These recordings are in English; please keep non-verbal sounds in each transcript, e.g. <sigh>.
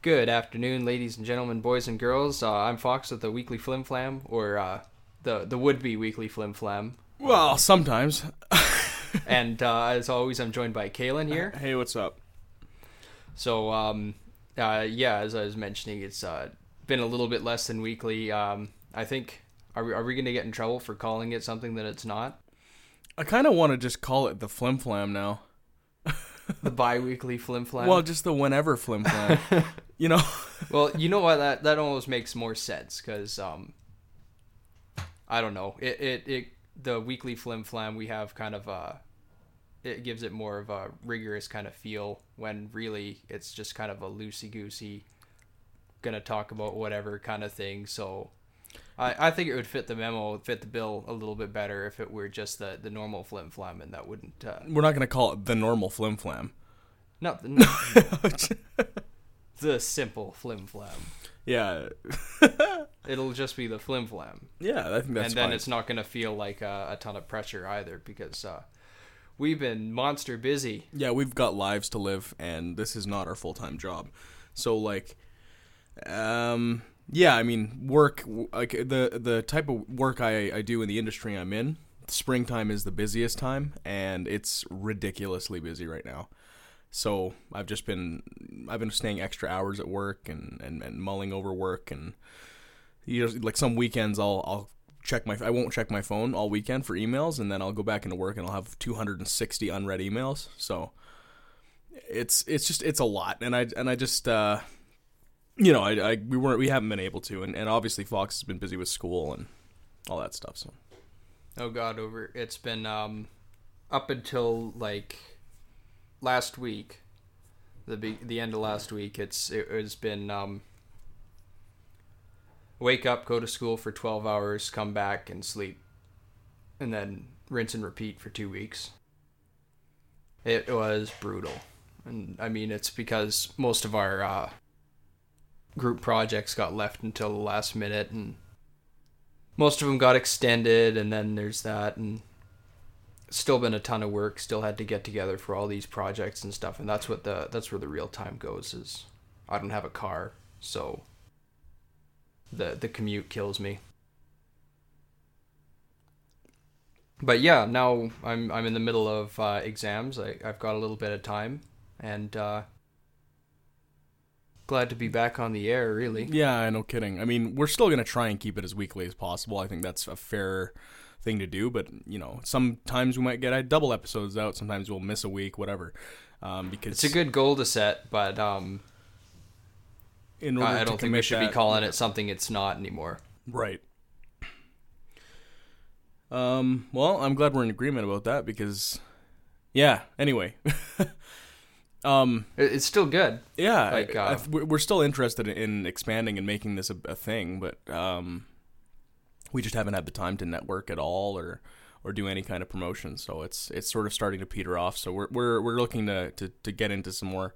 Good afternoon, ladies and gentlemen, boys and girls. Uh, I'm Fox with the Weekly Flim Flam, or uh, the the would be Weekly Flim Flam. Well, sometimes. <laughs> and uh, as always, I'm joined by Kaylin here. Hey, what's up? So, um, uh, yeah, as I was mentioning, it's uh, been a little bit less than weekly. Um, I think are we, are we going to get in trouble for calling it something that it's not? I kind of want to just call it the Flim Flam now. the bi-weekly flim flam. Well, just the whenever Flim Flam. <laughs> you know. <laughs> well, you know what? That that almost makes more sense because um, I don't know. It it it the weekly flim flam we have kind of a it gives it more of a rigorous kind of feel when really it's just kind of a loosey goosey gonna talk about whatever kind of thing. So I, I think it would fit the memo, fit the bill a little bit better if it were just the, the normal flim flam, and that wouldn't. Uh, We're not going to call it the normal flim flam. Not the, no, <laughs> the simple flim flam. Yeah. <laughs> It'll just be the flim flam. Yeah, I think that's And then fine. it's not going to feel like a, a ton of pressure either because uh, we've been monster busy. Yeah, we've got lives to live, and this is not our full time job. So, like, um, yeah, I mean, work like the the type of work I I do in the industry I'm in. Springtime is the busiest time, and it's ridiculously busy right now. So I've just been I've been staying extra hours at work and and, and mulling over work and you know like some weekends I'll I'll check my I won't check my phone all weekend for emails and then I'll go back into work and I'll have 260 unread emails. So it's it's just it's a lot. And I and I just uh you know, I, I we weren't we haven't been able to. And, and obviously Fox has been busy with school and all that stuff so. Oh god, over it's been um up until like last week, the be- the end of last week. It's it has been um wake up, go to school for 12 hours, come back and sleep. And then rinse and repeat for 2 weeks. It was brutal. And I mean, it's because most of our uh group projects got left until the last minute and most of them got extended and then there's that and still been a ton of work still had to get together for all these projects and stuff and that's what the that's where the real time goes is i don't have a car so the the commute kills me but yeah now i'm i'm in the middle of uh, exams I, i've got a little bit of time and uh glad to be back on the air really Yeah, no kidding. I mean, we're still to try and keep it as weekly as possible. I think that's a fair thing to do, but you know, sometimes we might get double episodes out, sometimes we'll miss a week, whatever. Um, because it's a good goal to set but um in order I to don't think we should be calling it something it's not anymore. Right. Um, well, I'm glad we're in agreement about that because yeah, anyway. <laughs> um It's still good. yeah, Like, I- I- uh, we're we're still interested in expanding and making this a, a thing, but um we just haven't had the time to network at all or or do any kind of promotion, so it's it's sort of starting to peter off. So we're we're we're looking to to, to get into some more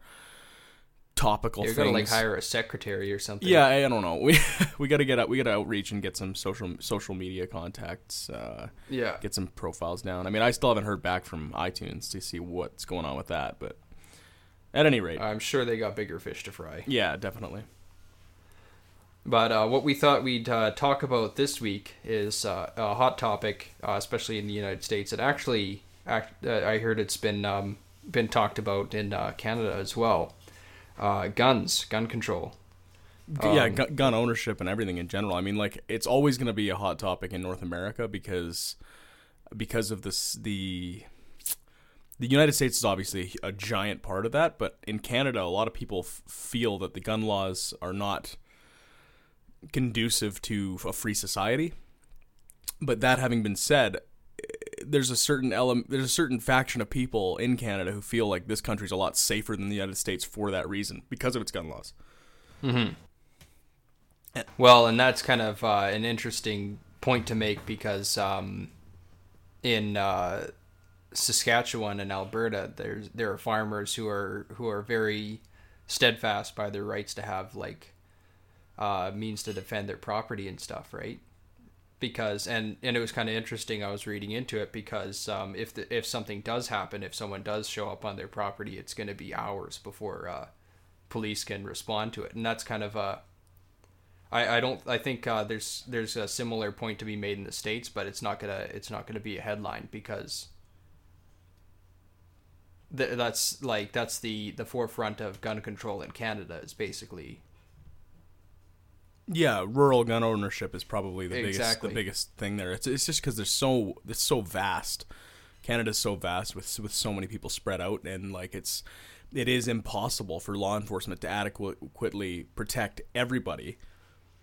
topical You're things. gonna like hire a secretary or something. Yeah, I, I don't know. <laughs> We we got to get out. We got to outreach and get some social social media contacts. Uh, yeah. get some profiles down. I mean, I still haven't heard back from iTunes to see what's going on with that, but at any rate, I'm sure they got bigger fish to fry. yeah, definitely. But uh, what we thought we'd uh, talk about this week is uh, a hot topic, uh, especially in the United States. It actually, act, uh, I heard it's been um, been talked about in uh, Canada as well. Uh, guns, gun control. yeah, Um, gu- gun ownership and everything in general. I mean, like it's always going to be a hot topic in North America because because of this the the United States is obviously a giant part of that, but in Canada, a lot of people f- feel that the gun laws are not conducive to a free society. But that having been said, eh, there's a certain element, there's a certain faction of people in Canada who feel like this country's a lot safer than the United States for that reason because of its gun laws. Mm-hmm. Well, and that's kind of uh, an interesting point to make because um, in uh, Saskatchewan and Alberta, there's there are farmers who are who are very steadfast by their rights to have like uh, means to defend their property and stuff, right? Because and and it was kind of interesting. I was reading into it because um, if the, if something does happen, if someone does show up on their property, it's going to be hours before uh, police can respond to it, and that's kind of a. I, I don't I think uh, there's there's a similar point to be made in the states, but it's not gonna it's not gonna be a headline because th- that's like that's the the forefront of gun control in Canada is basically Yeah, rural gun ownership is probably the Exactly. biggest the biggest thing there. It's it's just because they're so it's so vast. Canada's so vast with with so many people spread out, and like it's it is impossible for law enforcement to adequately protect everybody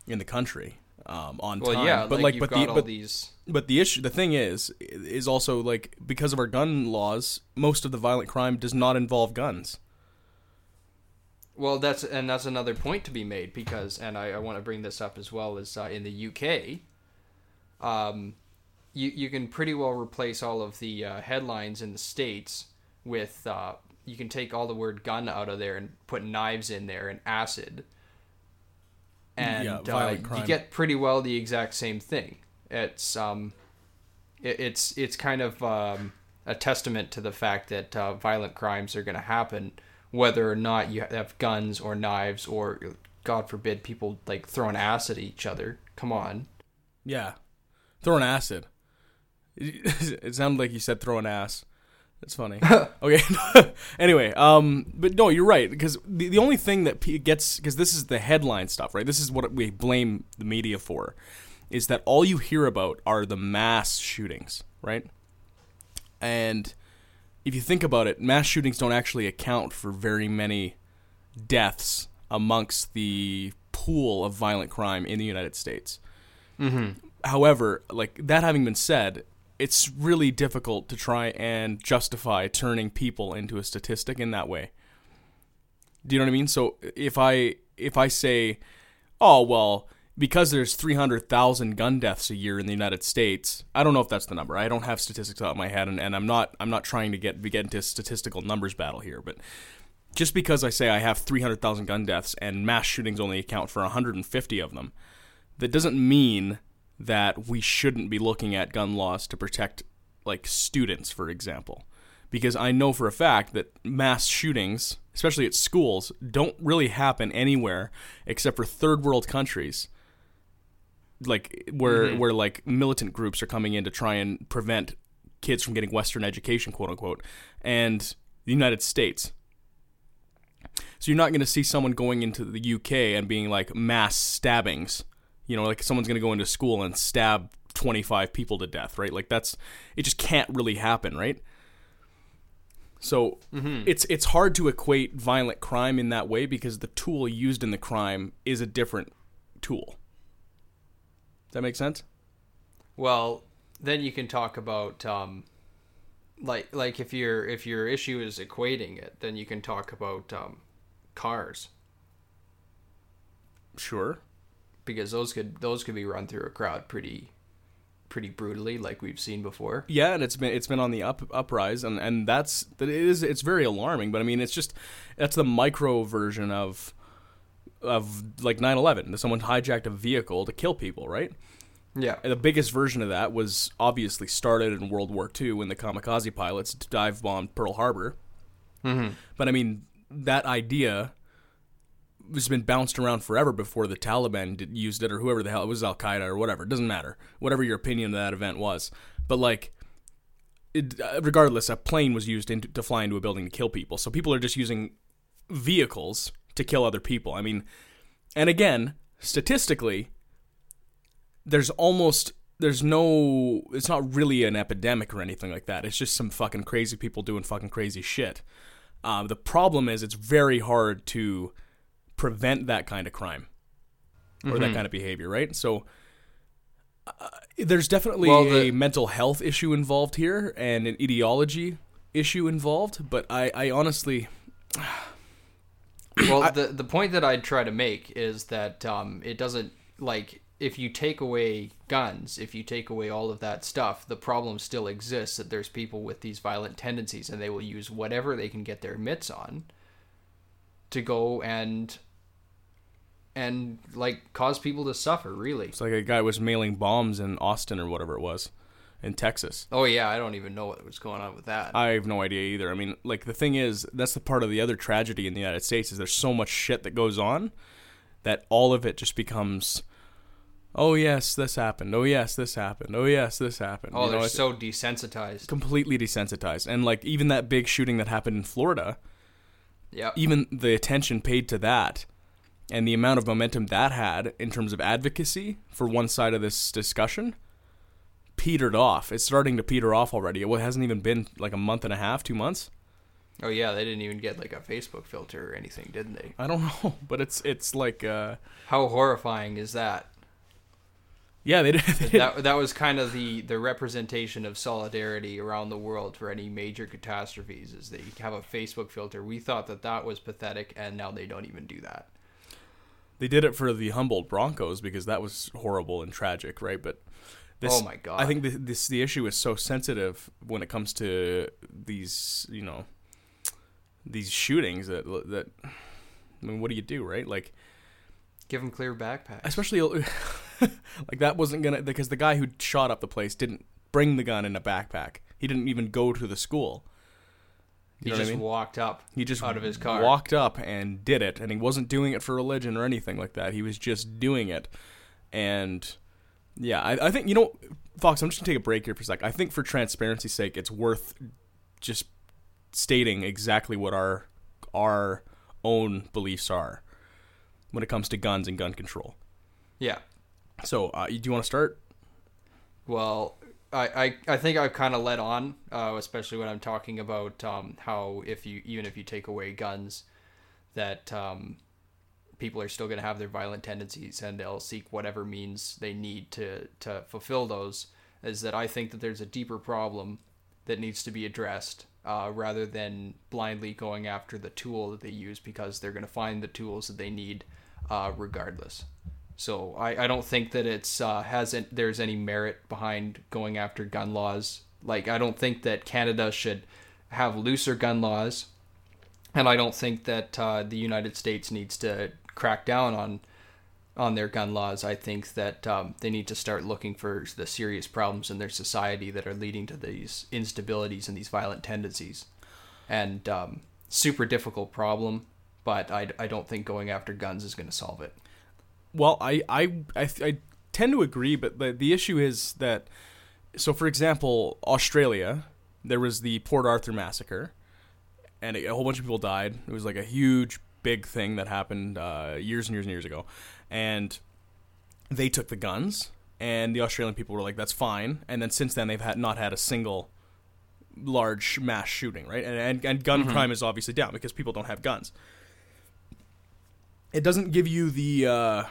in the country um, on well time. yeah but like, like, but the but these but the issue, the thing is, is also like because of our gun laws, most of the violent crime does not involve guns. Well, that's and that's another point to be made because, and I, I want to bring this up as well as uh, in the UK, um, you you can pretty well replace all of the uh, headlines in the states with uh, you can take all the word gun out of there and put knives in there and acid, and Yeah, uh, you get pretty well the exact same thing. It's um, it, it's it's kind of um, a testament to the fact that uh, violent crimes are going to happen, whether or not you have guns or knives or, God forbid, people like throwing acid at each other. Come on. Yeah, throwing acid. It, <laughs> it sounded like you said throwing ass. That's funny. <laughs> okay. <laughs> anyway, um, but no, you're right because the the only thing that p- gets because this is the headline stuff, right? This is what we blame the media for, is that all you hear about are the mass shootings, right? And if you think about it, mass shootings don't actually account for very many deaths amongst the pool of violent crime in the United States. Mm-hmm. However, like that having been said, it's really difficult to try and justify turning people into a statistic in that way. Do you know what I mean? So if I if I say, "Oh, well, because there's 300,000 gun deaths a year in the United States." I don't know if that's the number. I don't have statistics out of my head and, and I'm not I'm not trying to get get into statistical numbers battle here, but just because I say I have 300,000 gun deaths and mass shootings only account for 150 of them, that doesn't mean that we shouldn't be looking at gun laws to protect like students for example because i know for a fact that mass shootings especially at schools don't really happen anywhere except for third world countries like where mm-hmm. where like militant groups are coming in to try and prevent kids from getting western education quote unquote and the united states so you're not going to see someone going into the UK and being like mass stabbings. You know, like someone's going to go into school and stab 25 people to death, right? Like that's it just can't really happen, right? So mm-hmm. it's it's hard to equate violent crime in that way because the tool used in the crime is a different tool. Does that make sense? Well, then you can talk about um, like like if your if your issue is equating it, then you can talk about um, cars Sure. because those could those could be run through a crowd pretty pretty brutally, like we've seen before. Yeah, and it's been it's been on the up uprise, and and that's that it is it's very alarming. But I mean, it's just that's the micro version of of like 9/11. That someone hijacked a vehicle to kill people, right? Yeah. And the biggest version of that was obviously started in World War II when the kamikaze pilots dive bombed Pearl Harbor. Mm-hmm. But I mean, that idea has been bounced around forever before the Taliban did, used it, or whoever the hell it was, Al Qaeda or whatever. It doesn't matter. Whatever your opinion of that event was, but like, it, uh, regardless, a plane was used into, to fly into a building to kill people. So people are just using vehicles to kill other people. I mean, and again, statistically, there's almost there's no it's not really an epidemic or anything like that. It's just some fucking crazy people doing fucking crazy shit. Uh, the problem is it's very hard to prevent that kind of crime or that kind of behavior, right? So uh, there's definitely Well, a mental health issue involved here and an ideology issue involved, but I, I honestly well, the the point that I'd try to make is that um, it doesn't like if you take away guns, if you take away all of that stuff, the problem still exists that there's people with these violent tendencies and they will use whatever they can get their mitts on to go and and like cause people to suffer, really. It's like a guy was mailing bombs in Austin or whatever it was. In Texas. Oh yeah, I don't even know what was going on with that. I have no idea either. I mean, like the thing is, that's the part of the other tragedy in the United States is there's so much shit that goes on that all of it just becomes oh yes, this happened. Oh yes, this happened. Oh yes, this happened. oh, You know, they're it's so desensitized. completely desensitized. And like even that big shooting that happened in Florida, Yeah. even the attention paid to that and the amount of momentum that had in terms of advocacy for one side of this discussion petered off. It's starting to peter off already. It hasn't even been like a month and a half, two months. Oh yeah, they didn't even get like a Facebook filter or anything, didn't they? I don't <laughs> know, but it's it's like uh, How horrifying is that? yeah, they did. <laughs> They did. that that was kind of the the representation of solidarity around the world for any major catastrophes is they have a Facebook filter. We thought that that was pathetic, and now they don't even do that. They did it for the Humboldt Broncos because that was horrible and tragic, right? But this, Oh my God. I think the, this the issue is so sensitive when it comes to these, you know, these shootings that that. I mean, what do you do, right? Like, Give them clear backpacks. especially <laughs> like that wasn't gonna because the guy who shot up the place didn't bring the gun in a backpack. He didn't even go to the school. He You know what I just mean? walked up. He just out of his car. walked up and did it, and he wasn't doing it for religion or anything like that. He was just doing it, and yeah, I, I think you know, Fox. I'm just gonna take a break here for a sec. I think for transparency's sake, it's worth just stating exactly what our our own beliefs are when it comes to guns and gun control. Yeah. So, uh, do you want to start? Well, I, I, I think I've kind of led on, uh, especially when I'm talking about um, how if you even if you take away guns, that um, people are still going to have their violent tendencies and they'll seek whatever means they need to to fulfill those. Is that I think that there's a deeper problem that needs to be addressed uh, rather than blindly going after the tool that they use because they're going to find the tools that they need uh, regardless. So I, I don't think that it's uh, hasn't there's any merit behind going after gun laws. Like I don't think that Canada should have looser gun laws, and I don't think that uh, the United States needs to crack down on on their gun laws. I think that um, they need to start looking for the serious problems in their society that are leading to these instabilities and these violent tendencies. And um, super difficult problem, but I, I don't think going after guns is going to solve it. Well, I I I, I tend to agree, but the the issue is that so for example, Australia, there was the Port Arthur massacre, and a whole bunch of people died. It was like a huge big thing that happened uh, years and years and years ago, and they took the guns, and the Australian people were like, "That's fine." And then since then, they've had not had a single large mass shooting, right? And and, and gun crime is obviously down because people don't have guns. It doesn't give you the uh,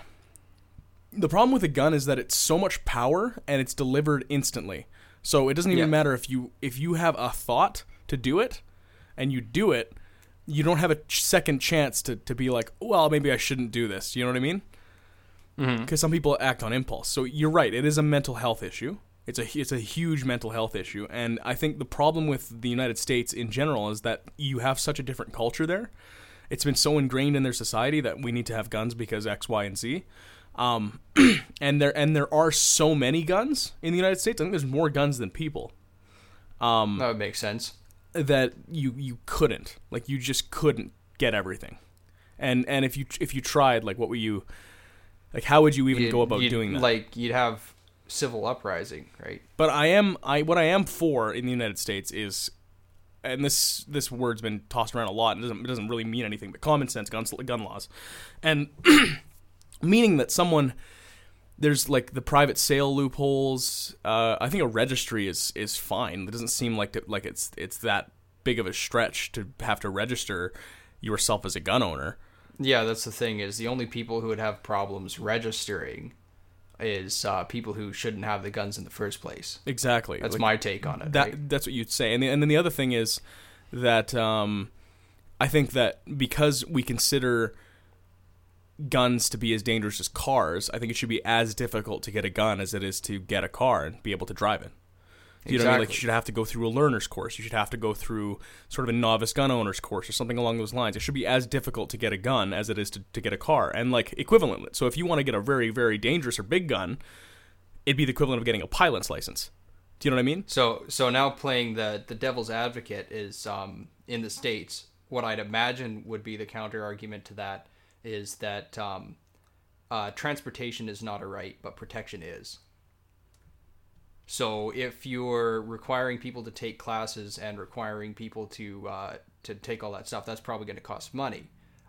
the problem with a gun is that it's so much power and it's delivered instantly. So it doesn't even Yeah. matter if you if you have a thought to do it and you do it, you don't have a second chance to, to be like, well, maybe I shouldn't do this. You know what I mean? Because some people act on impulse. So you're right. It is a mental health issue. It's a it's a huge mental health issue, and I think the problem with the United States in general is that you have such a different culture there. It's been so ingrained in their society that we need to have guns because X, Y, and Z. Um, <clears throat> and there and there are so many guns in the United States. I think there's more guns than people That would make sense. That you you couldn't like you just couldn't get everything. And and if you if you tried, like what would you like? How would you even You'd- go about doing that? Like you'd have civil uprising, right? But I am I what I am for in the United States is, and this this word's been tossed around a lot. and It doesn't it doesn't really mean anything, but common sense gun gun laws, and <clears throat> meaning that someone there's like the private sale loopholes. Uh, I think a registry is is fine. It doesn't seem like to, like it's it's that big of a stretch to have to register yourself as a gun owner. Yeah, that's the thing. Is the only people who would have problems registering is uh, people who shouldn't have the guns in the first place. Exactly. That's Like, my take on it. that right? that's what you'd say and, the, and then the other thing is that um, i think that because we consider guns to be as dangerous as cars i think it should be as difficult to get a gun as it is to get a car and be able to drive it you know what I mean? Like you should have to go through a learner's course. You should have to go through sort of a novice gun owner's course or something along those lines. It should be as difficult to get a gun as it is to, to get a car. And like equivalent. So if you want to get a very, very dangerous or big gun, it'd be the equivalent of getting a pilot's license. Do you know what I mean? So so now playing the the devil's advocate is um, in the states. What I'd imagine would be the counter argument to that is that um, uh, transportation is not a right, but protection is. So if you're requiring people to take classes and requiring people to uh, to take all that stuff, that's probably going to cost money,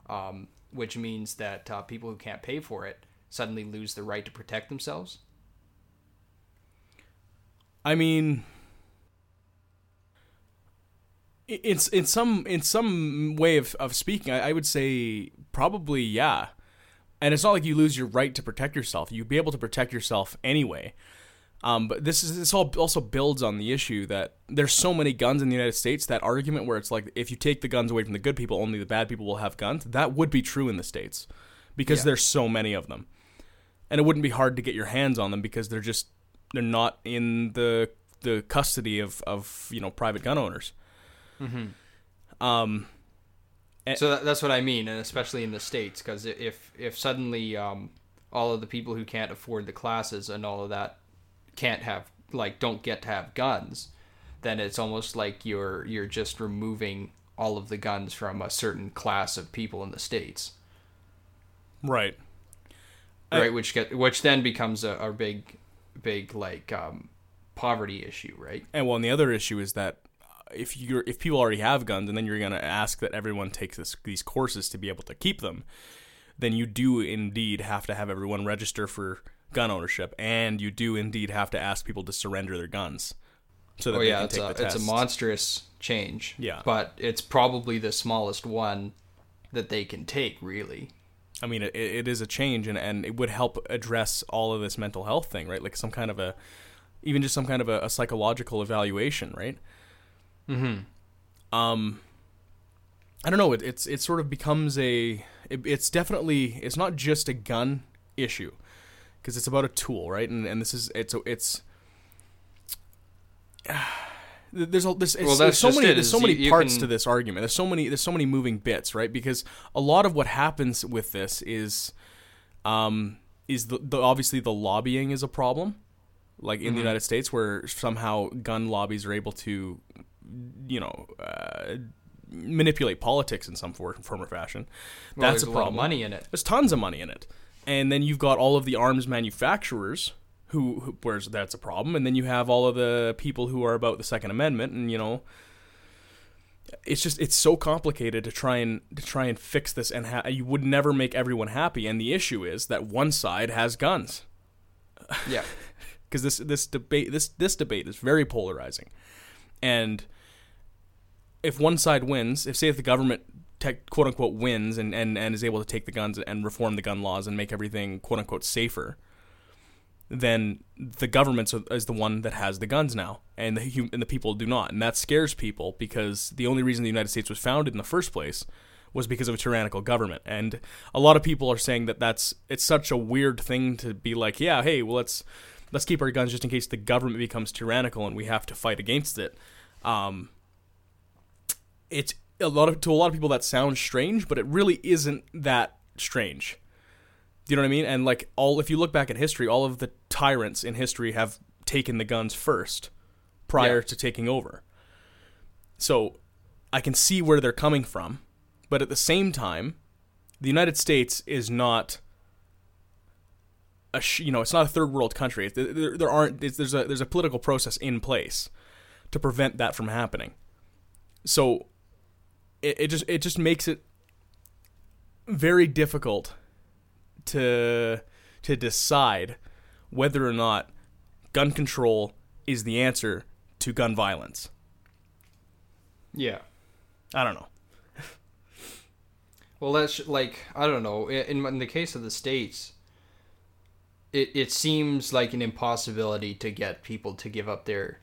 um, which means that uh, people who can't pay for it suddenly lose the right to protect themselves. I mean, in in some in some way of, of speaking, I, I would say probably yeah. And it's not like you lose your right to protect yourself. You'd be able to protect yourself anyway. Um, but this is this all also builds on the issue that there's so many guns in the United States. That argument where it's like if you take the guns away from the good people, only the bad people will have guns. That would be true in the states because Yeah. there's so many of them, and it wouldn't be hard to get your hands on them because they're just they're not in the the custody of of you know private gun owners. Um, So that, that's what I mean, and especially in the states, because if if suddenly um, all of the people who can't afford the classes and all of that can't have like don't get to have guns, then it's almost like you're you're just removing all of the guns from a certain class of people in the states, right. I- right? which get which then becomes a, a big big like um, poverty issue, right? And well, and the other issue is that if you're if people already have guns, and then you're going to ask that everyone takes this, these courses to be able to keep them, then you do indeed have to have everyone register for gun ownership, and you do indeed have to ask people to surrender their guns so that Oh they yeah, it's a it's a monstrous change. Yeah. but it's probably the smallest one that they can take, really. I mean, it, it is a change, and, and it would help address all of this mental health thing, right? Like some kind of a, even just some kind of a, a psychological evaluation, right? Mm-hmm. um i don't know it, it's it sort of becomes a it, it's definitely it's not just a gun issue because it's about a tool right? And and this is it's it's <sighs> there's a there's, Well, there's so many it, there's so many you parts can- to this argument. There's so many there's so many moving bits right? Because a lot of what happens with this is um is the, the obviously the lobbying is a problem like in the United States where somehow gun lobbies are able to you know uh, manipulate politics in some form, form or fashion. Well, That's a a lot of problem. money in it. There's tons of money in it, and then you've got all of the arms manufacturers who, who where's that's a problem, and then you have all of the people who are about the Second Amendment, and you know. It's just it's so complicated to try and to try and fix this, and ha- you would never make everyone happy. And the issue is that one side has guns Yeah. <laughs> because this this debate this this debate is very polarizing, and if one side wins, if say if the government tech, quote unquote wins and, and, and is able to take the guns and reform the gun laws and make everything quote unquote safer, then the government is the one that has the guns now, and the and the people do not, and that scares people because the only reason the United States was founded in the first place was because of a tyrannical government, and a lot of people are saying that that's it's such a weird thing to be like, yeah, hey, well let's let's keep our guns just in case the government becomes tyrannical and we have to fight against it. Um, it's a lot of to a lot of people that sounds strange, but it really isn't that strange. Do you know what I mean? And like all, if you look back at history, all of the tyrants in history have taken the guns first, prior Yeah. to taking over. So, I can see where they're coming from, but at the same time, the United States is not a sh- you know it's not a third world country. It- There, there aren't it's, there's a there's a political process in place to prevent that from happening. So, it, it just it just makes it very difficult to to decide whether or not gun control is the answer to gun violence. Yeah. I don't know. <laughs> Well, that's like I don't know. In, in the case of the states, it it seems like an impossibility to get people to give up their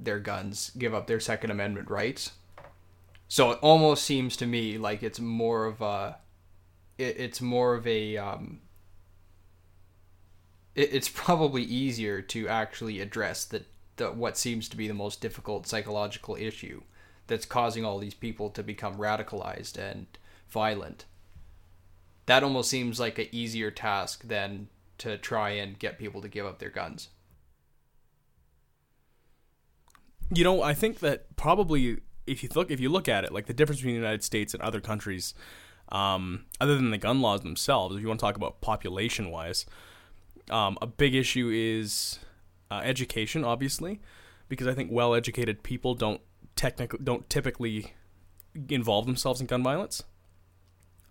their guns, give up their Second Amendment rights. So it almost seems to me like it's more of a, it, it's more of a, um, it, it's probably easier to actually address the, the what seems to be the most difficult psychological issue that's causing all these people to become radicalized and violent. That almost seems like an easier task than to try and get people to give up their guns. You know, I think that probably if you look if you look at it, like the difference between the United States and other countries, um, other than the gun laws themselves, if you want to talk about population wise, um, a big issue is uh, education, obviously, because I think well educated people don't technically don't typically involve themselves in gun violence.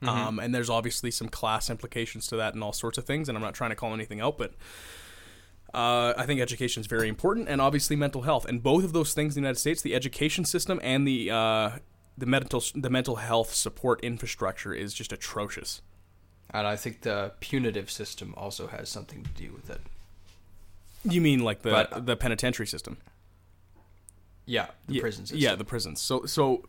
Um, and there's obviously some class implications to that and all sorts of things. And I'm not trying to call anything out, but uh, I think education is very important, and obviously mental health. And both of those things in the United States, the education system and the uh, the mental the mental health support infrastructure is just atrocious. And I think the punitive system also has something to do with it. You mean like the But- the penitentiary system? Yeah, the yeah, prison system. Yeah, the prisons. So so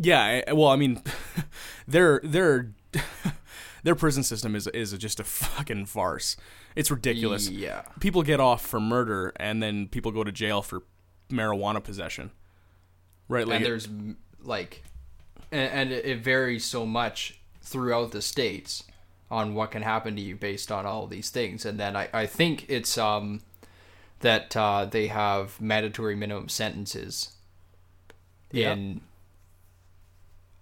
yeah, well, I mean <laughs> their their <laughs> their prison system is is just a fucking farce. It's ridiculous. Yeah. People get off for murder and then people go to jail for marijuana possession. Right, like and there's like, and, and it varies so much throughout the states on what can happen to you based on all these things. And then I, I think it's um that uh, they have mandatory minimum sentences Yeah. in.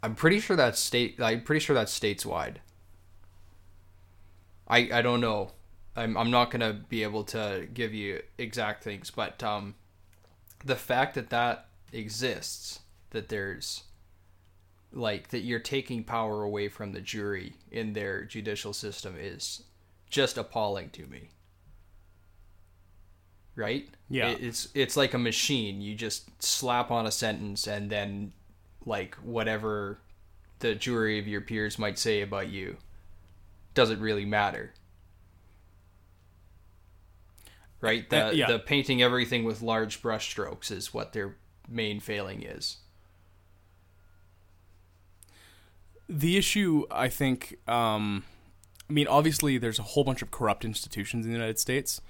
I'm pretty sure that's state. I'm pretty sure that's stateswide. I I don't know. I'm I'm not gonna be able to give you exact things, but um, the fact that that exists, that there's like that you're taking power away from the jury in their judicial system is just appalling to me. Right? Yeah. It's it's like a machine. You just slap on a sentence and then like whatever the jury of your peers might say about you doesn't really matter. Right? The Uh, yeah. the painting everything with large brushstrokes is what their main failing is. the issue I think um I mean obviously there's a whole bunch of corrupt institutions in the United States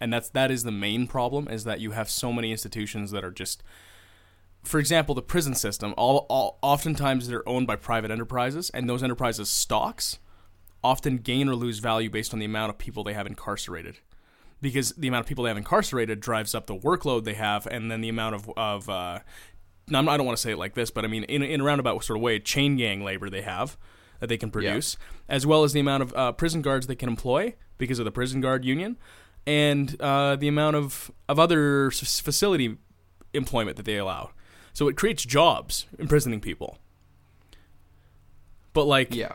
and that's that is the main problem is that you have so many institutions that are just for example the prison system all, all oftentimes they're owned by private enterprises and those enterprises stocks often gain or lose value based on the amount of people they have incarcerated because the amount of people they have incarcerated drives up the workload they have and then the amount of, of uh, I'm- don't want to say it like this, but I mean, in, in a roundabout sort of way, chain gang labor they have that they can produce, as well as the amount of uh, prison guards they can employ because of the prison guard union, and uh, the amount of, of other s- facility employment that they allow. So it creates jobs imprisoning people. But like, Yeah.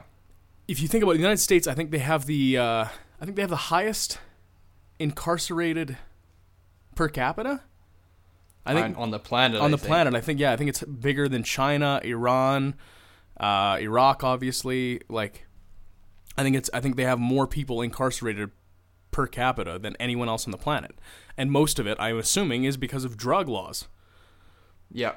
if you think about the United States, I think they have the uh, I think they have the highest incarcerated per capita. I think on, the planet. on I the think. planet. I think yeah, I think it's bigger than China, Iran, uh, Iraq, obviously. Like, I think it's I think they have more people incarcerated per capita than anyone else on the planet, and most of it, I'm assuming, is because of drug laws. Yeah.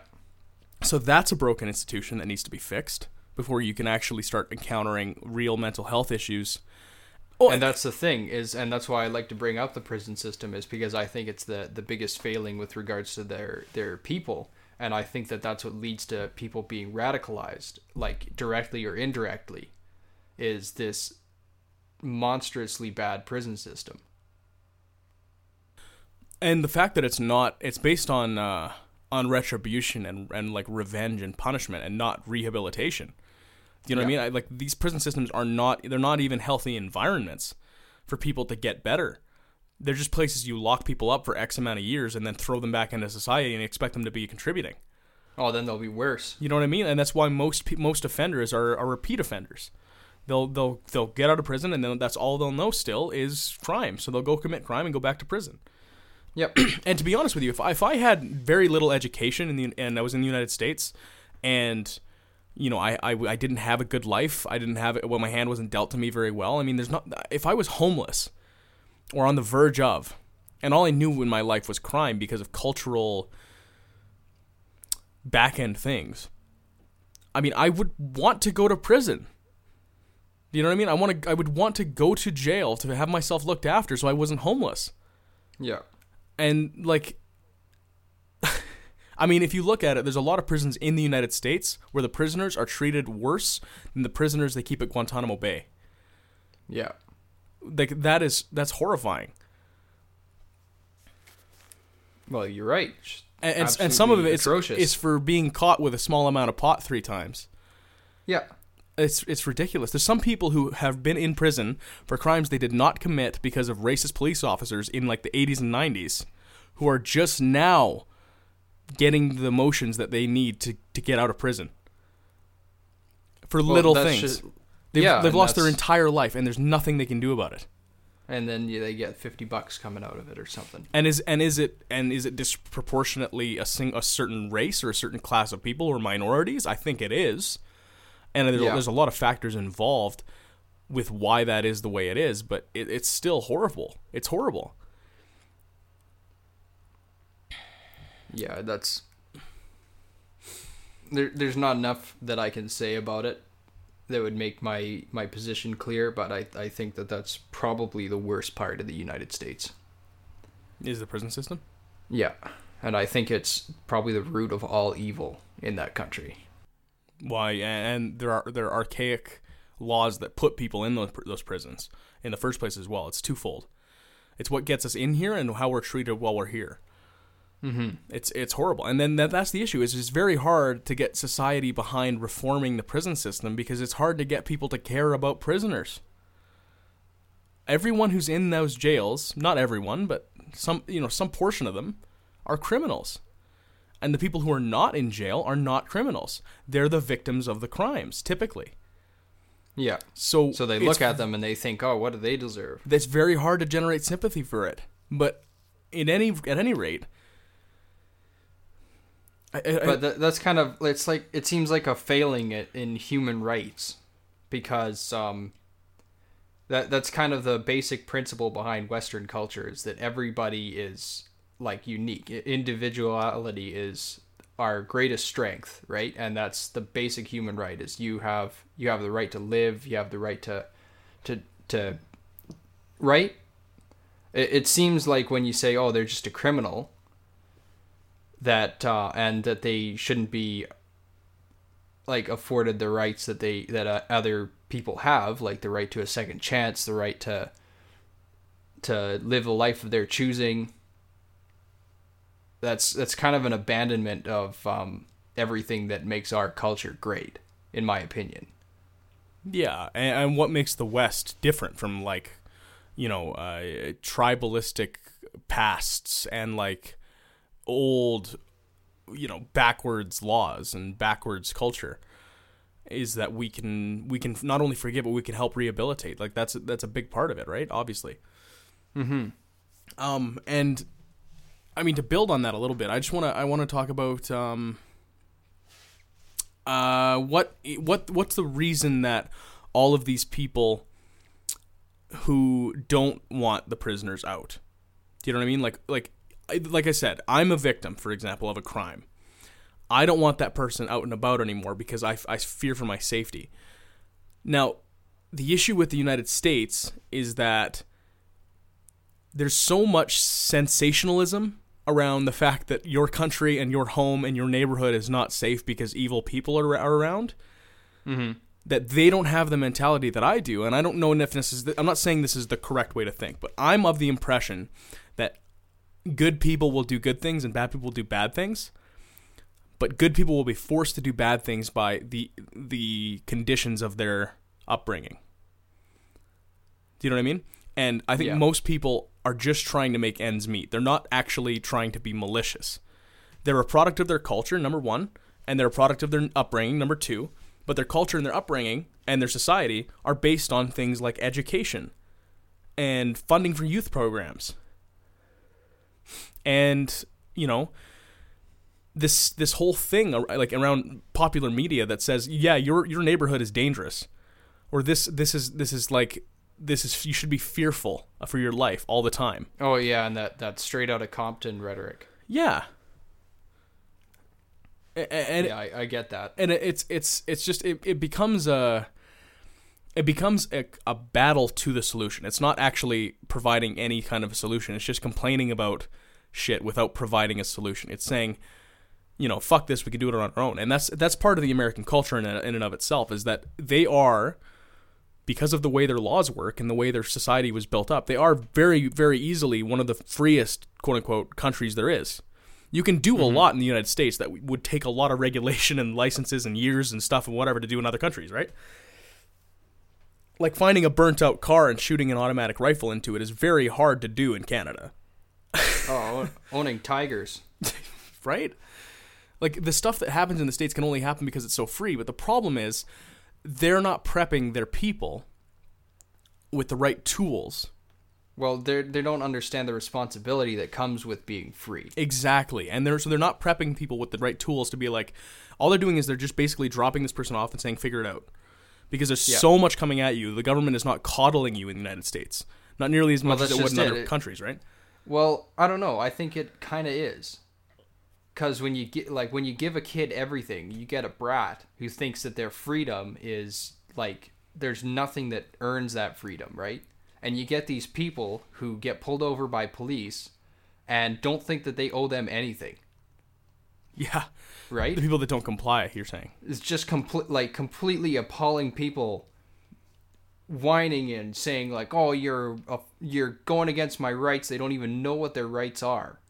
So that's a broken institution that needs to be fixed before you can actually start encountering real mental health issues. Oh, and that's the thing is and that's why I like to bring up the prison system is because I think it's the the biggest failing with regards to their their people and I think that that's what leads to people being radicalized like directly or indirectly is this monstrously bad prison system. and the fact that it's not it's based on uh, on retribution and and like revenge and punishment and not rehabilitation. Do you know what I mean? I, like these prison systems are not they're not even healthy environments for people to get better. They're just places you lock people up for X amount of years and then throw them back into society and expect them to be contributing. Oh, then they'll be worse. You know what I mean? And that's why most most offenders are, are repeat offenders. They'll they'll they'll get out of prison and then that's all they'll know still is crime. So they'll go commit crime and go back to prison. Yep. <clears throat> And to be honest with you, if I, if I had very little education in the and I was in the United States, and you know I, I, I didn't have a good life, I didn't have it well, my hand wasn't dealt to me very well. I mean, there's not if I was homeless or on the verge of, and all I knew in my life was crime because of cultural back end things. I mean, I would want to go to prison. Do you know what I mean? I want to. I would want to go to jail to have myself looked after, so I wasn't homeless Yeah. and like I mean, if you look at it, there's a lot of prisons in the United States where the prisoners are treated worse than the prisoners they keep at Guantanamo Bay. Yeah. Like that is that's horrifying. Well, you're right. And, and, and some of it it's, it's for being caught with a small amount of pot three times. yeah, It's it's ridiculous. There's some people who have been in prison for crimes they did not commit because of racist police officers in like the 80s and 90s, who are just now getting the motions that they need to, to get out of prison for Well, little things. just- they've yeah, they've lost their entire life, and there's nothing they can do about it. and then yeah, they get fifty bucks coming out of it or something. And is and is it and is it disproportionately a sing, a certain race or a certain class of people or minorities? I think it is, and there's, Yeah. there's a lot of factors involved with why that is the way it is. But it, it's still horrible. It's horrible. Yeah, that's there. There's not enough that I can say about it that would make my my position clear, but I I think that that's probably the worst part of the United States. Is the prison system? Yeah, and I think it's probably the root of all evil in that country. Why? And there are there are archaic laws that put people in those those prisons in the first place as well. It's twofold. It's what gets us in here and how we're treated while we're here. Mm-hmm. It's it's horrible, and then that, that's the issue. Is it's very hard to get society behind reforming the prison system because it's hard to get people to care about prisoners. Everyone who's in those jails, not everyone, but some you know some portion of them, are criminals, and the people who are not in jail are not criminals. They're the victims of the crimes typically. Yeah. So So they look at them and they think, "Oh, what do they deserve?" It's very hard to generate sympathy for it, but in any at any rate. I, I, But th- that's kind of it's like it seems like a failing in human rights because um that that's kind of the basic principle behind western culture is that everybody is like unique. Individuality is our greatest strength, right? And that's the basic human right is you have you have the right to live, you have the right to to to right? It, it seems like when you say, "Oh, they're just a criminal," that uh, and that they shouldn't be like afforded the rights that they that uh, other people have, like the right to a second chance, the right to to live a life of their choosing. That's that's kind of an abandonment of um, everything that makes our culture great, in my opinion. Yeah, and, and what makes the West different from like, you know, uh, tribalistic pasts and like old, you know, backwards laws and backwards culture is that we can we can not only forgive but we can help rehabilitate. Like that's that's a big part of it, right? Obviously. Mm-hmm. Um, and I mean to build on that a little bit, I just want to I want to talk about um, uh, what what what's the reason that all of these people who don't want the prisoners out? Do you know what I mean? Like like like I said, I'm a victim, for example, of a crime. I don't want that person out and about anymore because I, I fear for my safety. Now, the issue with the United States is that there's so much sensationalism around the fact that your country and your home and your neighborhood is not safe because evil people are, are around Mm-hmm. that they don't have the mentality that I do. And I don't know if this is, the, I'm not saying this is the correct way to think, but I'm of the impression that good people will do good things and bad people will do bad things. But good people will be forced to do bad things by the the conditions of their upbringing. Do you know what I mean? And I think Yeah. most people are just trying to make ends meet. They're not actually trying to be malicious. They're a product of their culture, number one, and they're a product of their upbringing, number two. But their culture and their upbringing and their society are based on things like education and funding for youth programs. And, you know, this this whole thing like around popular media that says, "Yeah, your your neighborhood is dangerous." Or this this is this is like this is you should be fearful for your life all the time. Oh yeah, and that that straight out of Compton rhetoric. Yeah. A- a- And yeah, I, I get that. and it's it's it's just it, it becomes a it becomes a, a battle to the solution. It's not actually providing any kind of a solution. It's just complaining about shit without providing a solution. It's saying, you know, fuck this, we can do it on our own. And that's that's part of the American culture in, in and of itself is that they are because of the way their laws work and the way their society was built up, they are very, very easily one of the freest, quote unquote, countries there is. You can do a mm-hmm. lot in the United States that would take a lot of regulation and licenses and years and stuff and whatever to do in other countries, right? Like finding a burnt out car and shooting an automatic rifle into it is very hard to do in Canada, Oh, owning tigers. <laughs> right? Like the stuff that happens in the States can only happen because it's so free, but the problem is they're not prepping their people with the right tools. Well, they they don't understand the responsibility that comes with being free. Exactly. And they're so they're not prepping people with the right tools to be like all they're doing is they're just basically dropping this person off and saying figure it out. Because there's Yeah. so much coming at you. The government is not coddling you in the United States. Not nearly as much as it would in just other it. countries, right? Well, I don't know. I think it kind of is. Cuz when you get like when you give a kid everything, you get a brat who thinks that their freedom is like there's nothing that earns that freedom, right? And you get these people who get pulled over by police and don't think that they owe them anything, Yeah. right? The people that don't comply, you're saying. It's just complete like completely appalling people whining and saying like, "Oh, you're uh, you're going against my rights." They don't even know what their rights are.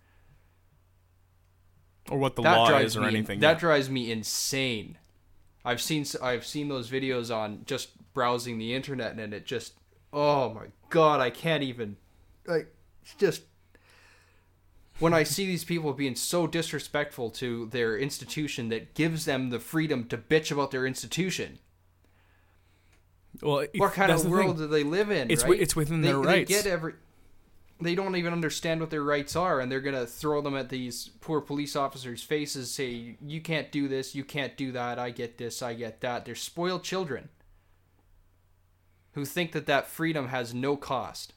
Or what the that law is or me anything. that yeah. drives me insane. I've seen I've seen those videos on just browsing the internet and it just oh my god, I can't even like it's just when I see these people being so disrespectful to their institution that gives them the freedom to bitch about their institution. well, What kind of the thing. world do they live in? It's right? wi- it's within they, their they rights. get every. They don't even understand what their rights are, and they're gonna throw them at these poor police officers' faces. Say, "You can't do this. You can't do that. I get this. I get that." They're spoiled children who think that that freedom has no cost.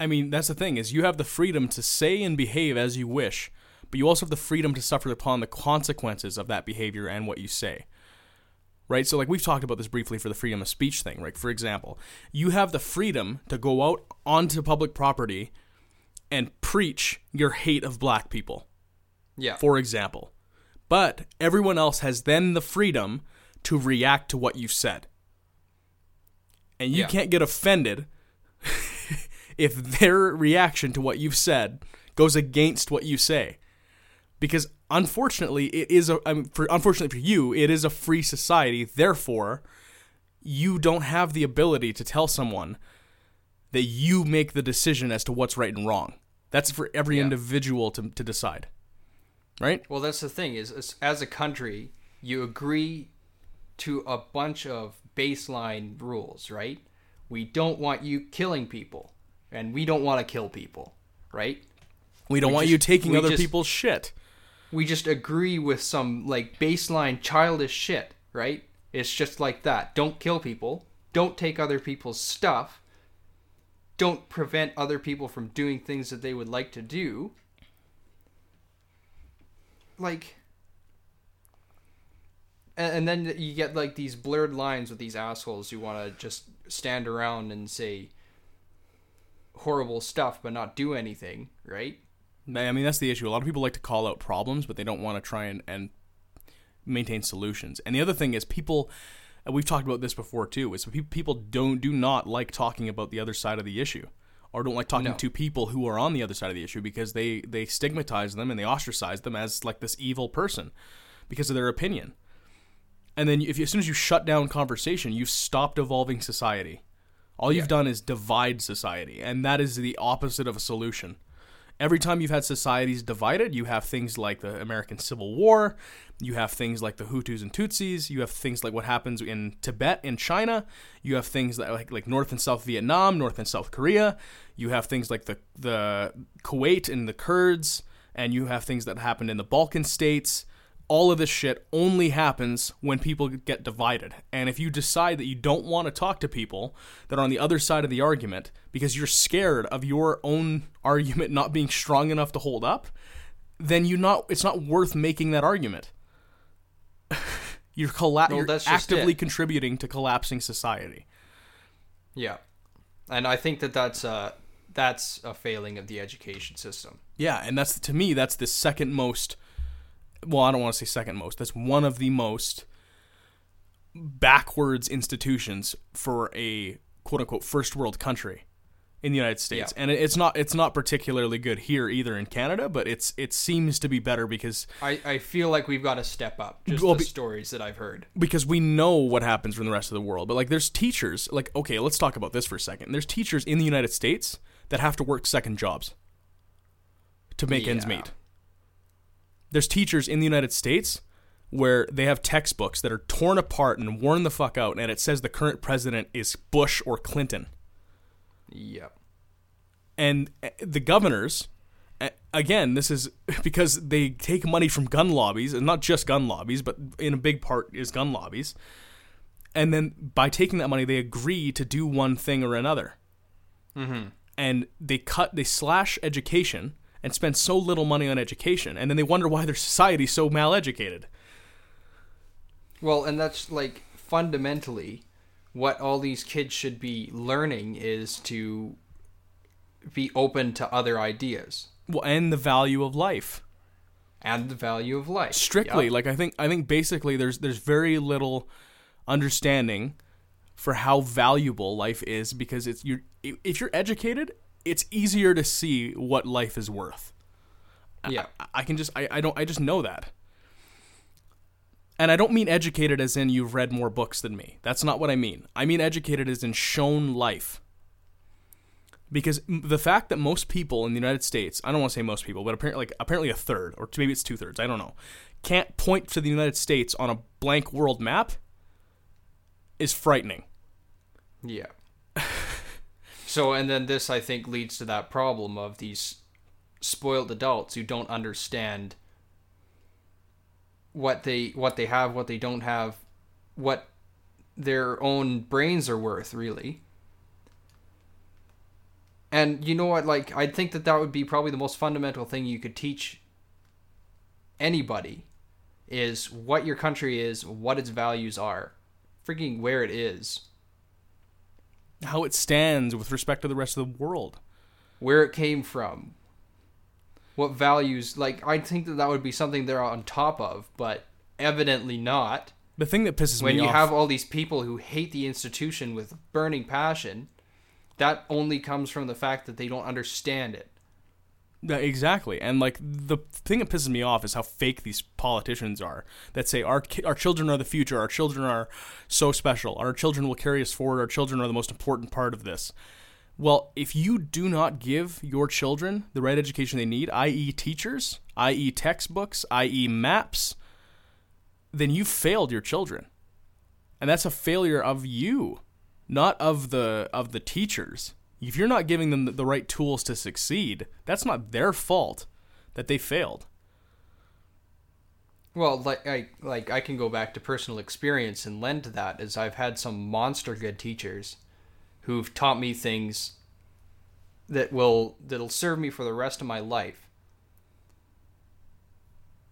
I mean, that's the thing is you have the freedom to say and behave as you wish, but you also have the freedom to suffer upon the consequences of that behavior and what you say. Right? So like we've talked about this briefly for the freedom of speech thing, right? For example, you have the freedom to go out onto public property and preach your hate of black people, Yeah. for example. But everyone else has then the freedom to react to what you said. And you Yeah. can't get offended if their reaction to what you've said goes against what you say. Because unfortunately, it is a I mean, for unfortunately for you, it is a free society. Therefore, you don't have the ability to tell someone that you make the decision as to what's right and wrong. That's for every Yeah. individual to, to decide. Right? Well, that's the thing is, is as a country, you agree to a bunch of baseline rules, right? We don't want you killing people, and we don't want to kill people, right? We don't We want just- you taking other just- people's shit. We just agree with some like baseline childish shit, right? It's just like that. Don't kill people. Don't take other people's stuff. Don't prevent other people from doing things that they would like to do. Like and, then you get like these blurred lines with these assholes who want to just stand around and say horrible stuff but not do anything, right? I mean, that's the issue. A lot of people like to call out problems, but they don't want to try and, and maintain solutions. And the other thing is, people, and we've talked about this before too, is people don't do not like talking about the other side of the issue, or don't like talking No. to people who are on the other side of the issue because they they stigmatize them and they ostracize them as like this evil person because of their opinion. And then if you, as soon as you shut down conversation, you've stopped evolving society. All you've Yeah. done is divide society, and that is the opposite of a solution. Every time you've had societies divided, you have things like the American Civil War, you have things like the Hutus and Tutsis, you have things like what happens in Tibet in China, you have things that like like North and South Vietnam, North and South Korea, you have things like the the Kuwait and the Kurds, and you have things that happened in the Balkan states. All of this shit only happens when people get divided. And if you decide that you don't want to talk to people that are on the other side of the argument because you're scared of your own <laughs> argument not being strong enough to hold up, then you not it's not worth making that argument. <laughs> you're colla- No, you're actively contributing to collapsing society. Yeah, and I think that that's uh that's a failing of the education system. Yeah, and that's to me that's the second most well, I don't want to say second most. That's one of the most backwards institutions for a quote unquote first world country in the United States, Yeah. and it's not it's not particularly good here either in Canada, but it's it seems to be better because I, I feel like we've got to step up just Well, the be- stories that I've heard. because we know what happens from the rest of the world. But like, there's teachers. Like, okay, let's talk about this for a second. There's teachers in the United States that have to work second jobs to make ends meet. There's teachers in the United States where they have textbooks that are torn apart and worn the fuck out, and it says the current president is Bush or Clinton. Yep. and uh, the governors uh, again this is <laughs> because they take money from gun lobbies and not just gun lobbies but in a big part is gun lobbies and then by taking that money they agree to do one thing or another Mm-hmm. and they cut they slash education and spend so little money on education and then they wonder why their society's so maleducated Well, and that's like fundamentally what all these kids should be learning is to be open to other ideas well and the value of life and the value of life. strictly Yep. like i think i think basically there's there's very little understanding for how valuable life is because it's you if you're educated it's easier to see what life is worth yeah. I- i can just I, I don't i just know that and i don't mean educated as in you've read more books than me that's not what i mean i mean educated as in shown life because the fact that most people in the United States, I don't want to say most people, but apparently, like, apparently a third, or maybe it's two thirds, I don't know, can't point to the United States on a blank world map is frightening. Yeah. <laughs> so, and then this, I think, leads to that problem of these spoiled adults who don't understand what they what they have, what they don't have, what their own brains are worth, really. And you know what? Like, I think that that would be probably the most fundamental thing you could teach anybody is what your country is, what its values are, freaking where it is. How it stands with respect to the rest of the world. where it came from, what values. Like, I think that that would be something they're on top of, but evidently not. The thing that pisses When me off when you have all these people who hate the institution with burning passion, that only comes from the fact that they don't understand it. Exactly. And like the thing that pisses me off is how fake these politicians are that say our ki- our children are the future, our children are so special, our children will carry us forward, our children are the most important part of this. Well, if you do not give your children the right education they need, i.e., teachers, i.e., textbooks, i.e., maps, then you failed your children. And that's a failure of you, not of the of the teachers. If you're not giving them the, right tools to succeed, that's not their fault that they failed. Well, like I like I can go back to personal experience and lend to that as I've had some monster good teachers who've taught me things that will that'll serve me for the rest of my life.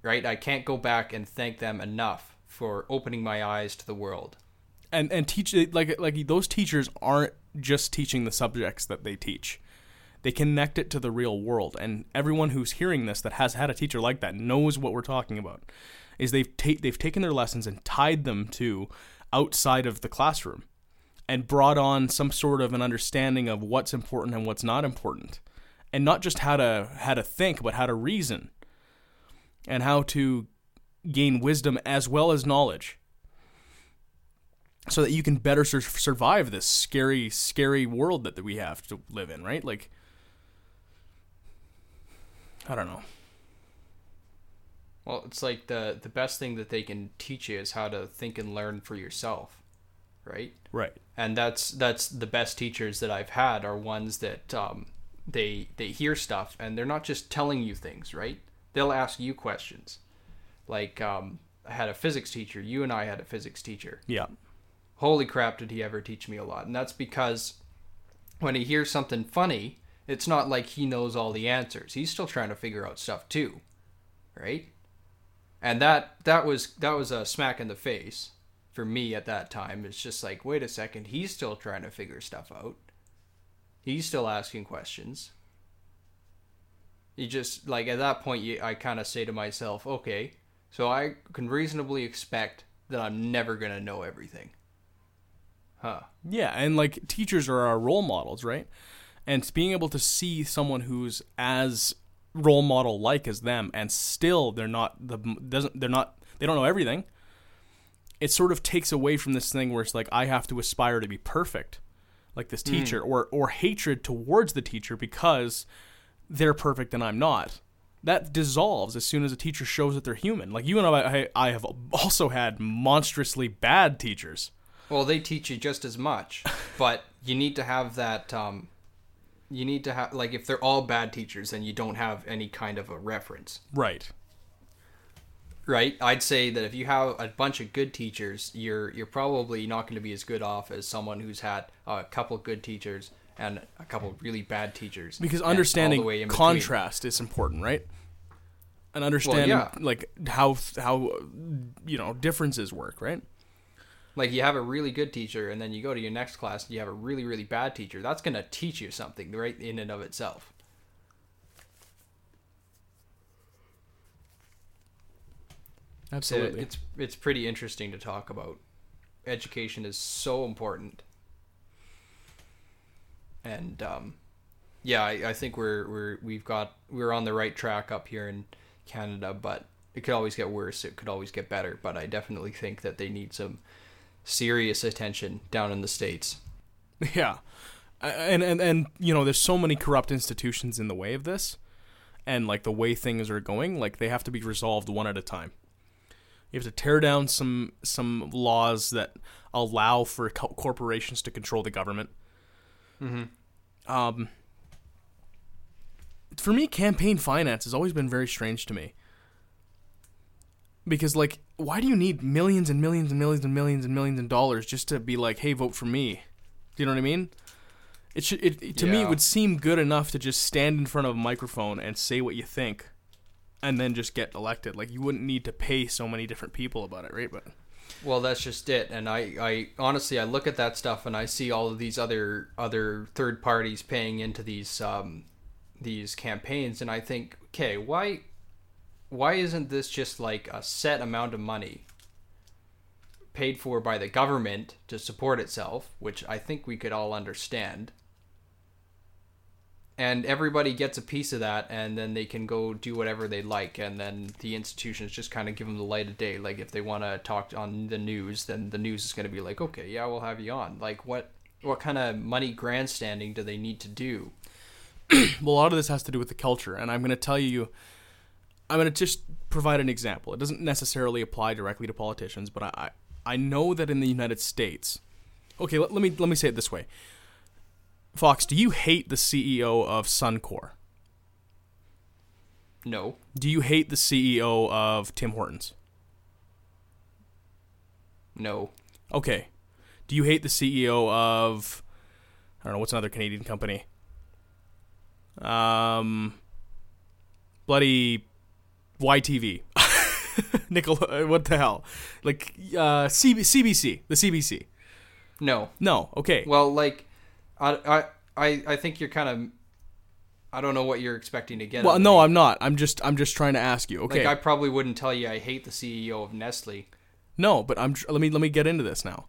Right? I can't go back and thank them enough for opening my eyes to the world. and and teach like like those teachers aren't just teaching the subjects that they teach. They connect it to the real world and everyone who's hearing this that has had a teacher like that knows what we're talking about is they've ta- they've taken their lessons and tied them to outside of the classroom and brought on some sort of an understanding of what's important and what's not important and not just how to how to think but how to reason and how to gain wisdom as well as knowledge so that you can better sur- survive this scary, scary world that, that we have to live in, right? Like, I don't know. Well, it's like the the best thing that they can teach you is how to think and learn for yourself, right? Right. and that's that's the best teachers that I've had are ones that um, they they hear stuff and they're not just telling you things, right? They'll ask you questions. Like um, I had a physics teacher. You and I had a physics teacher. Yeah. Holy crap, did he ever teach me a lot? And that's because when he hears something funny, it's not like he knows all the answers. He's still trying to figure out stuff too, right? And that that was that was a smack in the face for me at that time. It's just like, wait a second, he's still trying to figure stuff out. He's still asking questions. You just like at that point, you, I kind of say to myself, okay, so I can reasonably expect that I'm never gonna know everything. Huh. Yeah, and like teachers are our role models, right? and being able to see someone who's as role model like as them and still they're not the doesn't they're not they don't know everything it sort of takes away from this thing where it's like i have to aspire to be perfect like this hmm. teacher or or hatred towards the teacher because they're perfect and i'm not that dissolves as soon as a teacher shows that they're human like you and i i have also had monstrously bad teachers Well, they teach you just as much, <laughs> but you need to have that. Um, you need to have like if they're all bad teachers, then you don't have any kind of a reference, right right? I'd say that if you have a bunch of good teachers, you're you're probably not going to be as good off as someone who's had a couple good teachers and a couple really bad teachers. because understanding the way in between. contrast is important right and understanding yeah. like how how you know differences work right Like you have a really good teacher, and then you go to your next class and you have a really really bad teacher. That's going to teach you something, right, in and of itself. So absolutely it's it's pretty interesting to talk about. Education is so important, and um, yeah, I, I think we're we're we've got we're on the right track up here in Canada, but it could always get worse. It could always get better, but I definitely think that they need some serious attention down in the states. Yeah, and and and you know, there's so many corrupt institutions in the way of this, and like the way things are going, like they have to be resolved one at a time. You have to tear down some some laws that allow for co- corporations to control the government. Mm-hmm. Um, for me, campaign finance has always been very strange to me. Because like, why do you need millions and millions and millions and millions and millions of dollars just to be like, hey, vote for me? Do you know what I mean? It should. It, it- to me, it would seem good enough to just stand in front of a microphone and say what you think, and then just get elected. Like you wouldn't need to pay so many different people about it, right? But Well, that's just it. And I, I honestly, I look at that stuff and I see all of these other other third parties paying into these um, these campaigns, and I think, okay, why why isn't this just like a set amount of money paid for by the government to support itself, which I think we could all understand. And everybody gets a piece of that, and then they can go do whatever they like, and then the institutions just kind of give them the light of day. Like if they want to talk on the news, then the news is going to be like, okay, yeah, we'll have you on. Like what what kind of money grandstanding do they need to do? <clears throat> well, a lot of this has to do with the culture, and I'm going to tell you. I'm going to just provide an example. It doesn't necessarily apply directly to politicians, but I, I know that in the United States. Okay, let, let me let me say it this way. Fox, do you hate the CEO of Suncor? No, Do you hate the CEO of Tim Hortons? no, Okay. Do you hate the CEO of I don't know what's another Canadian company? Um bloody YTV. <laughs> Nickel what the hell? Like uh CB, CBC, the CBC. no. No, okay. Well, like, I I I, I think you're kind of. I don't know what you're expecting to get. well, no. I'm not. I'm just I'm just trying to ask you. Okay. Like I probably wouldn't tell you I hate the CEO of Nestle. No, but I'm let me let me get into this now.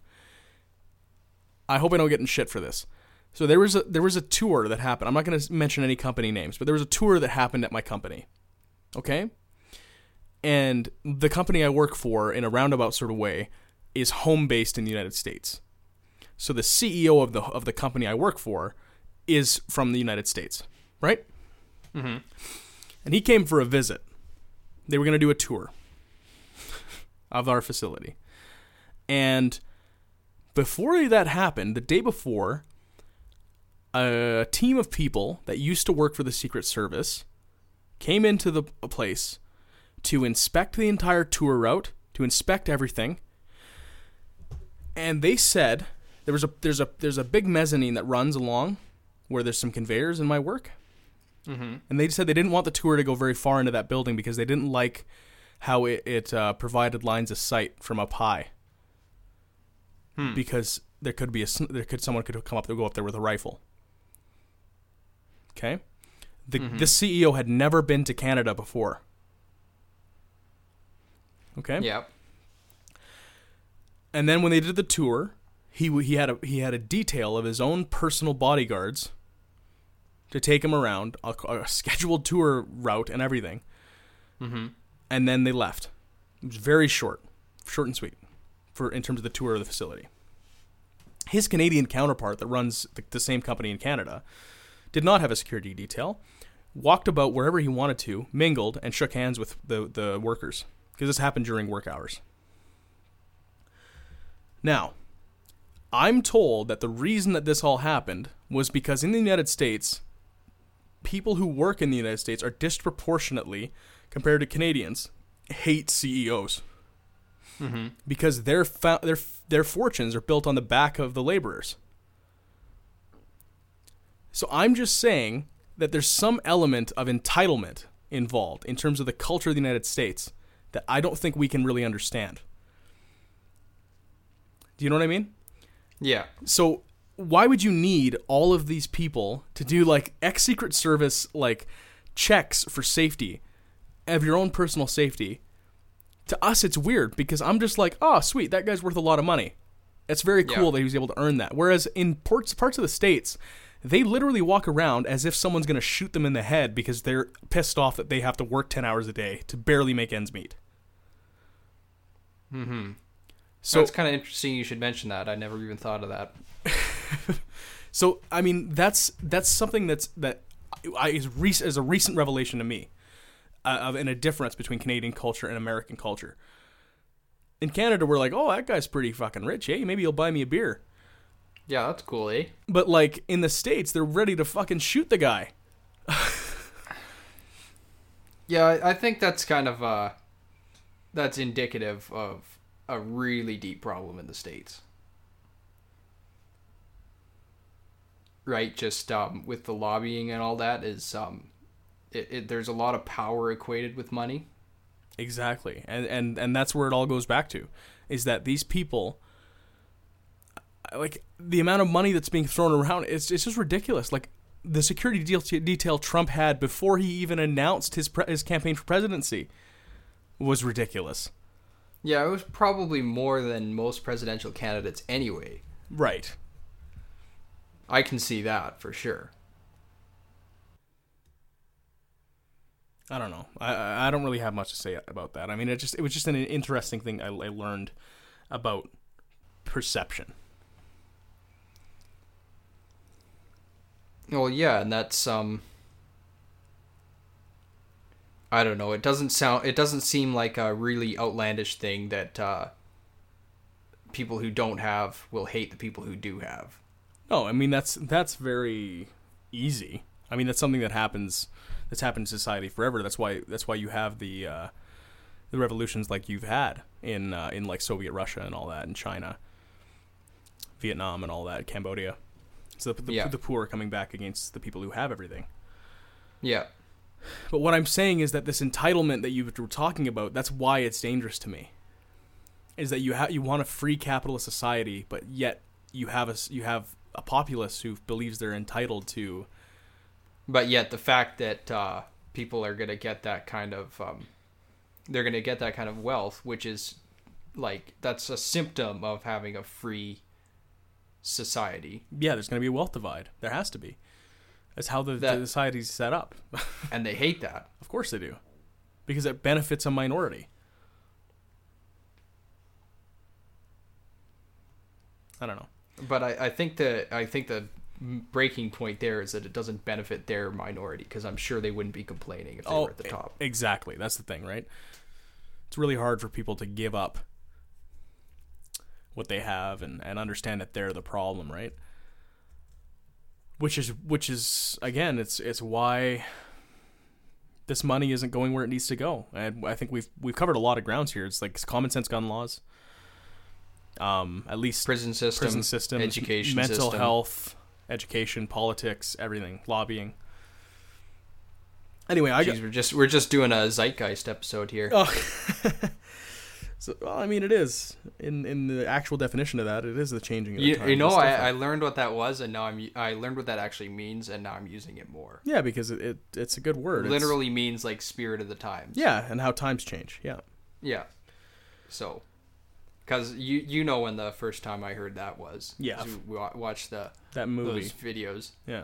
I hope I don't get in shit for this. So there was a there was a tour that happened. I'm not going to mention any company names, but there was a tour that happened at my company. Okay? And the company I work for in a roundabout sort of way is home based in the United States. So the CEO of the of the company I work for is from the United States, right? Mm-hmm. And he came for a visit. They were going to do a tour of our facility. And before that happened, the day before, a team of people that used to work for the Secret Service came into the place to inspect the entire tour route, to inspect everything. And they said there was a there's a there's a big mezzanine that runs along where there's some conveyors in my work. Mm-hmm. And they said they didn't want the tour to go very far into that building because they didn't like how it, it uh, provided lines of sight from up high. Hmm. Because there could be a there could someone could come up go up there with a rifle. Okay, the Mhm. the CEO had never been to Canada before. Okay, Yep. and then when they did the tour, he he had a he had a detail of his own personal bodyguards to take him around a, a scheduled tour route and everything, Mm-hmm. and then they left. It was very short, short and sweet, for in terms of the tour of the facility. His Canadian counterpart that runs the, the same company in Canada did not have a security detail. Walked about wherever he wanted to, mingled, and shook hands with the the workers because this happened during work hours. Now, I'm told that the reason that this all happened was because in the United States, people who work in the United States are disproportionately, compared to Canadians, hate CEOs Mm-hmm. because their fa- their their fortunes are built on the back of the laborers. So I'm just saying that there's some element of entitlement involved in terms of the culture of the United States that I don't think we can really understand. Do you know what I mean? Yeah. So why would you need all of these people to do like ex secret service like checks for safety of your own personal safety? To us it's weird because I'm just like, "Oh, sweet, that guy's worth a lot of money." It's very cool Yeah. that he was able to earn that. Whereas in parts parts of the states, they literally walk around as if someone's going to shoot them in the head because they're pissed off that they have to work 10 hours a day to barely make ends meet. Mm-hmm. So So it's kind of interesting you should mention that. I never even thought of that. <laughs> So I mean, that's that's something that's that I, is, rec- is a recent revelation to me, uh, of and a difference between Canadian culture and American culture. In Canada, we're like, oh, that guy's pretty fucking rich. Hey, maybe he'll buy me a beer. Yeah, that's cool, eh? But like in the states, they're ready to fucking shoot the guy. <laughs> Yeah, I, I think that's kind of uh, that's indicative of a really deep problem in the states. Right, just um, with the lobbying and all that is um, it, it, there's a lot of power equated with money. Exactly, and and and that's where it all goes back to, is that these people, like the amount of money that's being thrown around, it's it's just ridiculous. Like the security detail Trump had before he even announced his pre- his campaign for presidency was ridiculous. Yeah, it was probably more than most presidential candidates anyway. Right. I can see that for sure. I don't know. I- I don't really have much to say about that. I mean, it just it was just an interesting thing I, I learned about perception. Well, yeah, and that's um I don't know. It doesn't sound it doesn't seem like a really outlandish thing that uh people who don't have will hate the people who do have. No, I mean that's that's very easy. I mean that's something that happens that's happened in society forever. That's why that's why you have the uh, the revolutions like you've had in uh, in like Soviet Russia and all that, and China, Vietnam, and all that, Cambodia. So the, the, Yeah. the poor are coming back against the people who have everything. Yeah. But what I'm saying is that this entitlement that you were talking about, that's why it's dangerous to me. Is that you have you want a free capitalist society, but yet you have a you have a populace who believes they're entitled to. But yet the fact that uh people are going to get that kind of um they're going to get that kind of wealth, which is like that's a symptom of having a free society Yeah, there's going to be a wealth divide. There has to be. That's how the, That- the society's set up. <laughs> and they hate that. of course they do, because it benefits a minority. I don't know. But I, I think the I think the breaking point there is that it doesn't benefit their minority because I'm sure they wouldn't be complaining if they oh, were at the top. Exactly. That's the thing, right? It's really hard for people to give up what they have and, and understand that they're the problem, right? Which is which is again, it's it's why this money isn't going where it needs to go. And I think we've we've covered a lot of grounds here. It's like common sense gun laws. Um, at least Prison system, prison system, education mental system. health, education, politics, everything, lobbying. Anyway, I got, Jeez, we're just we're just doing a zeitgeist episode here. Oh. <laughs> so, well, I mean, it is in in the actual definition of that. It is the changing of the you, you know, I, I learned what that was, and now I'm I learned what that actually means, and now I'm using it more. yeah, because it, it it's a good word. It's- Literally means like spirit of the times. yeah, and how times change. Yeah, Yeah. So, because you you know when the first time I heard that was. Yeah. We wa- watched the that movie. those videos. Yeah,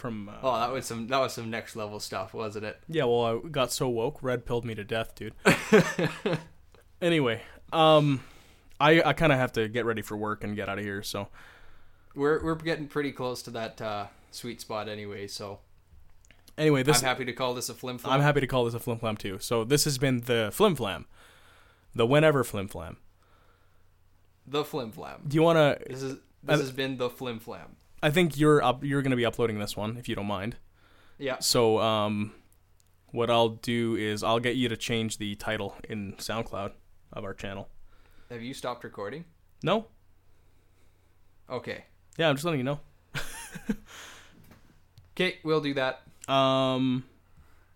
from. Uh, Oh, that was some that was some next level stuff, wasn't it? Yeah, well, I got so woke, red pilled me to death, dude. <laughs> anyway, um, I I kind of have to get ready for work and get out of here. So We're we're getting pretty close to that uh, sweet spot anyway, so anyway, this I'm happy to call this a flim flam. I'm happy to call this a flim flam too. So this has been the flim flam, the whenever flim flam. the flim flam. Do you want to? This is this I- has been the flim flam. I think you're up. You're going to be uploading this one if you don't mind. Yeah. So um, what I'll do is I'll get you to change the title in SoundCloud of our channel. Have you stopped recording? No, Okay. yeah, I'm just letting you know. <laughs> Okay, we'll do that. Um,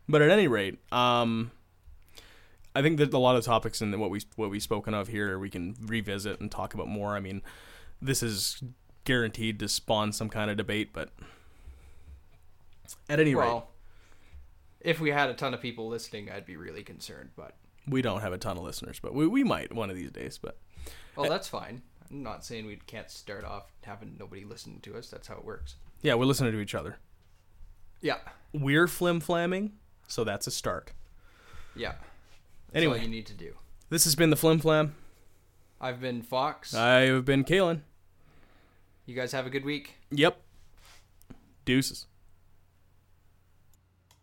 but at any rate, um, I think that a lot of topics in what we what we've spoken of here we can revisit and talk about more. I mean, this is guaranteed to spawn some kind of debate, but at any rate, if we had a ton of people listening, I'd be really concerned. But we don't have a ton of listeners, but we we might one of these days. But well, eh. that's fine. I'm not saying we can't start off having nobody listening to us. That's how it works. yeah, we're listening to each other. Yeah. We're flim flamming, so that's a start. Yeah. That's Anyway. all you need to do. This has been the flim flam. I've been Fox. I have been Kalen. You guys have a good week. Yep. Deuces.